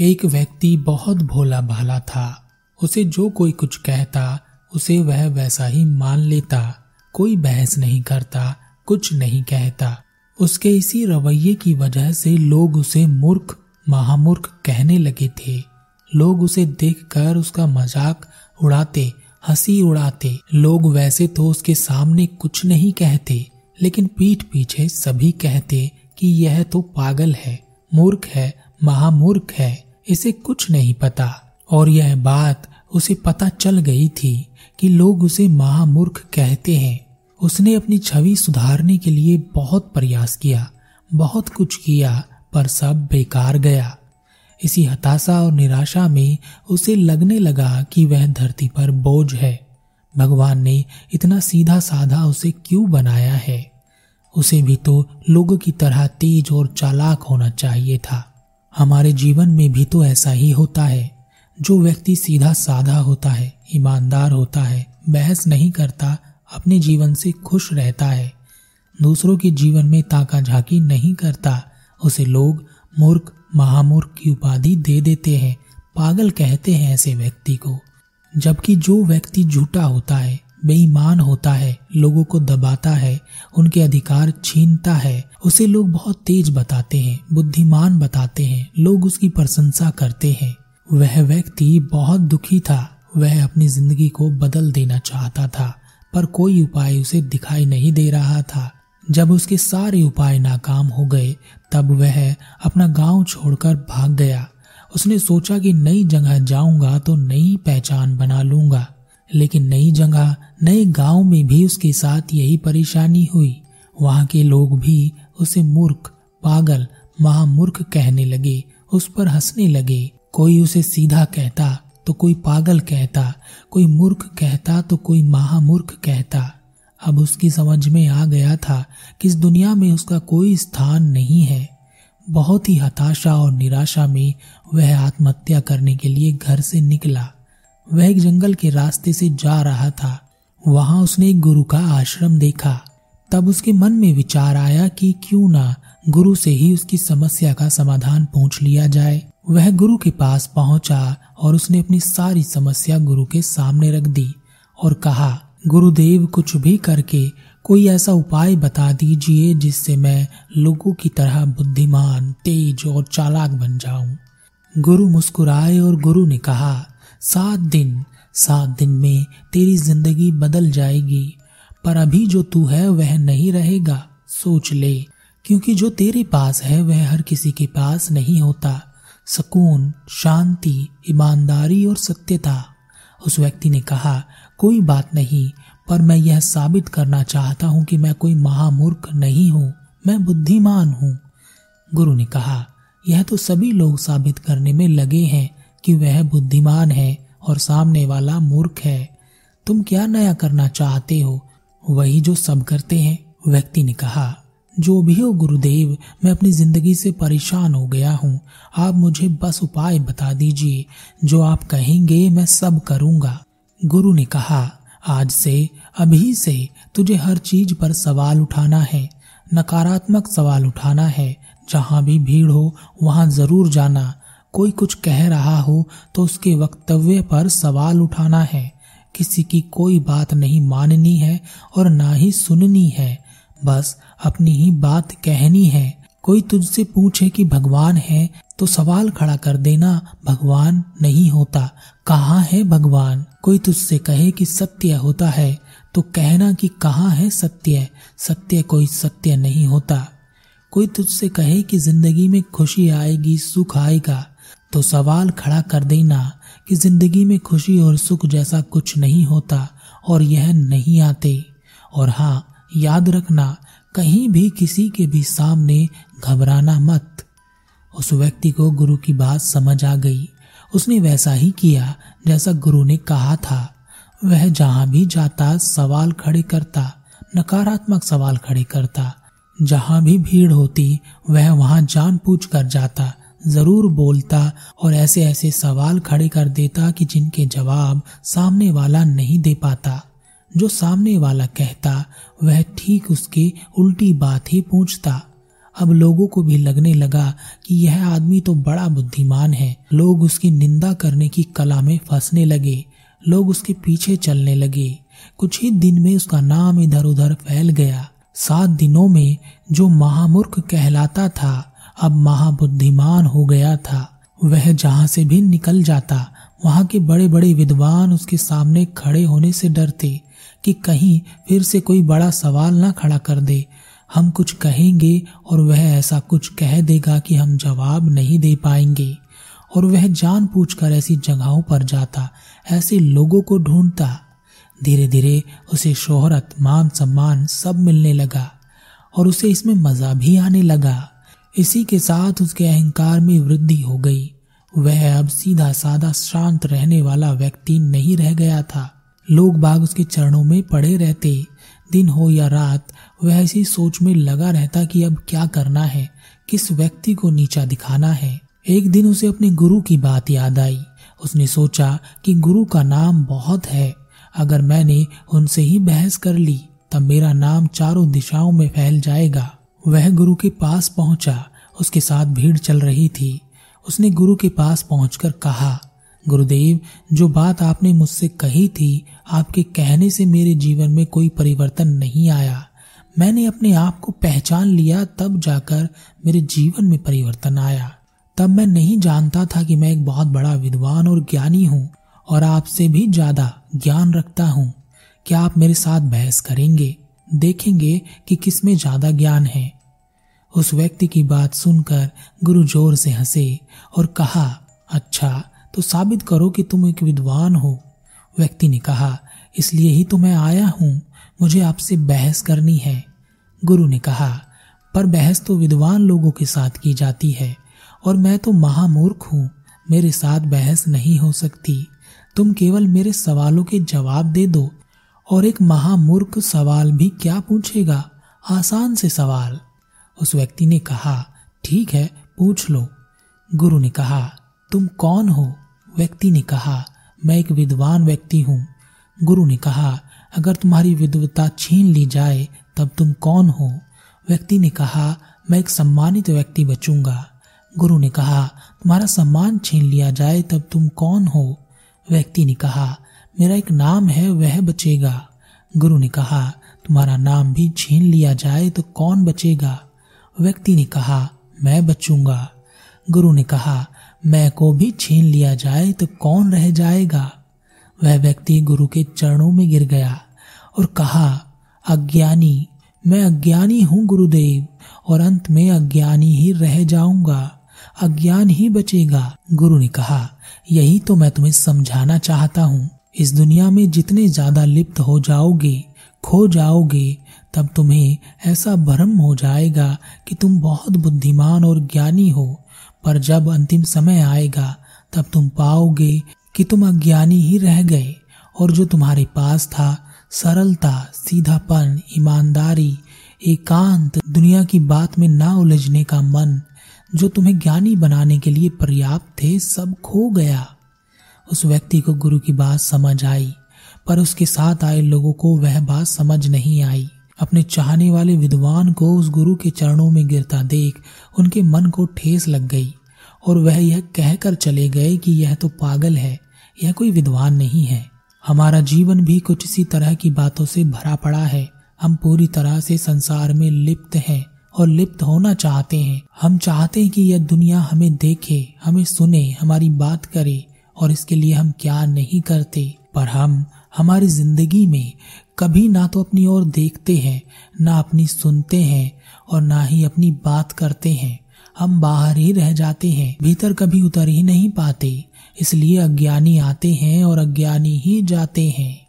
एक व्यक्ति बहुत भोला भाला था। उसे जो कोई कुछ कहता, उसे वह वैसा ही मान लेता। कोई बहस नहीं करता, कुछ नहीं कहता। उसके इसी रवैये की वजह से लोग उसे मूर्ख, महामूर्ख कहने लगे थे। लोग उसे देखकर उसका मज़ाक उड़ाते, हँसी उड़ाते। लोग वैसे तो उसके सामने कुछ नहीं कहते, लेकिन पीठ पीछे सभी कहते कि यह तो पागल है, मूर्ख है, महामूर्ख है। इसे कुछ नहीं पता। और यह बात उसे पता चल गई थी कि लोग उसे महामूर्ख कहते हैं। उसने अपनी छवि सुधारने के लिए बहुत प्रयास किया, बहुत कुछ किया, पर सब बेकार गया। इसी हताशा और निराशा में उसे लगने लगा कि वह धरती पर बोझ है। भगवान ने इतना सीधा साधा उसे क्यों बनाया है? उसे भी तो लोगों की तरह तेज और चालाक होना चाहिए था। हमारे जीवन में भी तो ऐसा ही होता है। जो व्यक्ति सीधा साधा होता है, ईमानदार होता है, बहस नहीं करता, अपने जीवन से खुश रहता है। दूसरों के जीवन में ताका झाकी नहीं करता, उसे लोग मूर्ख, महामूर्ख की उपाधि दे देते हैं, पागल कहते हैं ऐसे व्यक्ति को। जबकि जो व्यक्ति झूठा होता है बेईमान होता है, लोगों को दबाता है, उनके अधिकार छीनता है। उसे लोग बहुत तेज बताते हैं, बुद्धिमान बताते हैं, लोग उसकी प्रशंसा करते हैं। वह व्यक्ति बहुत दुखी था, वह अपनी ज़िंदगी को बदल देना चाहता था, पर कोई उपाय उसे दिखाई नहीं दे रहा था। जब उसके सारे उपाय नाकाम हो गए, तब वह अपना गाँव छोड़कर भाग गया। उसने सोचा कि नई जगह जाऊँगा तो नई पहचान बना लूँगा। लेकिन नई जगह, नए गाँव में भी उसके साथ यही परेशानी हुई। वहाँ के लोग भी उसे मूर्ख, पागल, महामूर्ख कहने लगे, उस पर हंसने लगे। कोई उसे सीधा कहता तो कोई पागल कहता, कोई मूर्ख कहता तो कोई महामूर्ख कहता। अब उसकी समझ में आ गया था कि इस दुनिया में उसका कोई स्थान नहीं है। बहुत ही हताशा और निराशा में वह आत्महत्या करने के लिए घर से निकला। वह एक जंगल के रास्ते से जा रहा था। वहाँ उसने एक गुरु का आश्रम देखा। तब उसके मन में विचार आया कि क्यों ना गुरु से ही उसकी समस्या का समाधान पूछ लिया जाए। वह गुरु के पास पहुँचा और उसने अपनी सारी समस्या गुरु के सामने रख दी और कहा, गुरुदेव, कुछ भी करके कोई ऐसा उपाय बता दीजिए जिससे मैं लोगों की तरह बुद्धिमान, तेज और चालाक बन जाऊँ? गुरु मुस्कुराए और गुरु ने कहा सात दिन सात दिन में तेरी ज़िंदगी बदल जाएगी। पर अभी जो तू है, वह नहीं रहेगा। सोच ले, क्योंकि जो तेरे पास है, वह हर किसी के पास नहीं होता। सुकून, शांति, ईमानदारी और सत्यता। उस व्यक्ति ने कहा, कोई बात नहीं, पर मैं यह साबित करना चाहता हूँ कि मैं कोई महामूर्ख नहीं हूँ। मैं बुद्धिमान हूँ। गुरु ने कहा, यह तो सभी लोग साबित करने में लगे हैं। कि वह बुद्धिमान है और सामने वाला मूर्ख है। तुम क्या नया करना चाहते हो? वही जो सब करते हैं, व्यक्ति ने कहा। जो भी हो गुरुदेव, मैं अपनी ज़िंदगी से परेशान हो गया हूँ। आप मुझे बस उपाय बता दीजिए। जो आप कहेंगे, मैं सब करूँगा। गुरु ने कहा, आज से, अभी से तुझे हर चीज़ पर सवाल उठाना है। नकारात्मक सवाल उठाना है। जहाँ भी भीड़ हो, वहाँ ज़रूर जाना। कोई कुछ कह रहा हो तो उसके वक्तव्य पर सवाल उठाना है। किसी की कोई बात नहीं माननी है और ना ही सुननी है। बस अपनी ही बात कहनी है। कोई तुझसे पूछे कि भगवान है तो सवाल खड़ा कर देना, भगवान नहीं होता। कहाँ है भगवान? कोई तुझसे कहे कि सत्य होता है तो कहना कि कहाँ है सत्य? सत्य कोई सत्य नहीं होता। कोई तुझसे कहे कि ज़िंदगी में खुशी आएगी, सुख आएगा तो सवाल खड़ा कर देना कि ज़िंदगी में खुशी और सुख जैसा कुछ नहीं होता और यह नहीं आते। और हाँ याद रखना, कहीं भी किसी के भी सामने घबराना मत। उस व्यक्ति को गुरु की बात समझ आ गई। उसने वैसा ही किया जैसा गुरु ने कहा था। वह जहाँ भी जाता, सवाल खड़े करता, नकारात्मक सवाल खड़े करता। जहाँ भी भीड़ होती, वह वहाँ जान पूछ कर जाता। ज़रूर बोलता और ऐसे ऐसे सवाल खड़े कर देता कि जिनके जवाब सामने वाला नहीं दे पाता। जो सामने वाला कहता, वह ठीक उसकी उल्टी बात ही पूछता। अब लोगों को भी लगने लगा कि यह आदमी तो बड़ा बुद्धिमान है। लोग उसकी निंदा करने की कला में फंसने लगे। लोग उसके पीछे चलने लगे। कुछ ही दिन में उसका नाम इधर उधर फैल गया। सात दिनों में जो महामूर्ख कहलाता था अब महाबुद्धिमान हो गया था। वह जहाँ से भी निकल जाता, वहाँ के बड़े बड़े विद्वान उसके सामने खड़े होने से डरते कि कहीं फिर से कोई बड़ा सवाल ना खड़ा कर दे। हम कुछ कहेंगे और वह ऐसा कुछ कह देगा कि हम जवाब नहीं दे पाएँगे। और वह जान पूछ कर ऐसी जगहों पर जाता, ऐसे लोगों को ढूंढता। धीरे धीरे उसे शोहरत मान सम्मान सब मिलने लगा और उसे इसमें मज़ा भी आने लगा। इसी के साथ उसके अहंकार में वृद्धि हो गई। वह अब सीधा साधा शांत रहने वाला व्यक्ति नहीं रह गया था। लोग बाग उसके चरणों में पड़े रहते। दिन हो या रात, वह ऐसी सोच में लगा रहता कि अब क्या करना है, किस व्यक्ति को नीचा दिखाना है। एक दिन उसे अपने गुरु की बात याद आई। उसने सोचा कि गुरु का नाम बहुत है। अगर मैंने उनसे ही बहस कर ली, तब मेरा नाम चारों दिशाओं में फैल जाएगा। वह गुरु के पास पहुँचा, उसके साथ भीड़ चल रही थी। उसने गुरु के पास पहुंचकर कहा, गुरुदेव, जो बात आपने मुझसे कही थी, आपके कहने से मेरे जीवन में कोई परिवर्तन नहीं आया। मैंने अपने आप को पहचान लिया, तब जाकर मेरे जीवन में परिवर्तन आया। तब मैं नहीं जानता था कि मैं एक बहुत बड़ा विद्वान और ज्ञानी हूँ, और आपसे भी ज़्यादा ज्ञान रखता हूँ। क्या आप मेरे साथ बहस करेंगे, देखेंगे कि किसमें ज़्यादा ज्ञान है? उस व्यक्ति की बात सुनकर गुरु ज़ोर से हंसे और कहा अच्छा तो साबित करो कि तुम एक विद्वान हो। व्यक्ति ने कहा, इसलिए ही तो मैं आया हूँ, मुझे आपसे बहस करनी है। गुरु ने कहा, पर बहस तो विद्वान लोगों के साथ की जाती है, और मैं तो महामूर्ख हूँ, मेरे साथ बहस नहीं हो सकती। तुम केवल मेरे सवालों के जवाब दे दो, और एक महामूर्ख सवाल भी क्या पूछेगा? आसान से सवाल। उस व्यक्ति ने कहा, ठीक है, पूछ लो। गुरु ने कहा, तुम कौन हो? व्यक्ति ने कहा, मैं एक विद्वान व्यक्ति हूँ। गुरु ने कहा, अगर तुम्हारी विद्वता छीन ली जाए, तब तुम कौन हो? व्यक्ति ने कहा, मैं एक सम्मानित व्यक्ति बचूँगा। गुरु ने कहा, तुम्हारा सम्मान छीन लिया जाए, तब तुम कौन हो? व्यक्ति ने कहा, मेरा एक नाम है, वह बचेगा। गुरु ने कहा, तुम्हारा नाम भी छीन लिया जाए तो कौन बचेगा? व्यक्ति ने कहा, मैं बचूँगा। गुरु ने कहा, मैं को भी छीन लिया जाए तो कौन रह जाएगा? वह व्यक्ति गुरु के चरणों में गिर गया और कहा, अज्ञानी, मैं अज्ञानी हूँ गुरुदेव और अंत में अज्ञानी ही रह जाऊँगा, अज्ञान ही बचेगा। गुरु ने कहा, यही तो मैं तुम्हें समझाना चाहता हूँ। इस दुनिया में जितने ज़्यादा लिप्त हो जाओगे खो जाओगे, तब तुम्हें ऐसा भ्रम हो जाएगा कि तुम बहुत बुद्धिमान और ज्ञानी हो। पर जब अंतिम समय आएगा, तब तुम पाओगे कि तुम अज्ञानी ही रह गए और जो तुम्हारे पास था, सरलता, सीधापन, ईमानदारी, एकांत, दुनिया की बात में ना उलझने का मन, जो तुम्हें ज्ञानी बनाने के लिए पर्याप्त थे, सब खो गया। उस व्यक्ति को गुरु की बात समझ आई। पर उसके साथ आए लोगों को वह बात समझ नहीं आई। अपने चाहने वाले विद्वान को उस गुरु के चरणों में गिरता देख उनके मन को ठेस लग गई और वह यह कहकर चले गए कि यह तो पागल है, यह कोई विद्वान नहीं है। हमारा जीवन भी कुछ इसी तरह की बातों से भरा पड़ा है। हम पूरी तरह से संसार में लिप्त हैं और लिप्त होना चाहते हैं। हम चाहते हैं कि यह दुनिया हमें देखे, हमें सुने, हमारी बात करे और इसके लिए हम क्या नहीं करते। पर हम हमारी ज़िंदगी में कभी ना तो अपनी ओर देखते हैं, ना अपनी सुनते हैं और ना ही अपनी बात करते हैं। हम बाहर ही रह जाते हैं, भीतर कभी उतर ही नहीं पाते, इसलिए अज्ञानी आते हैं और अज्ञानी ही जाते हैं।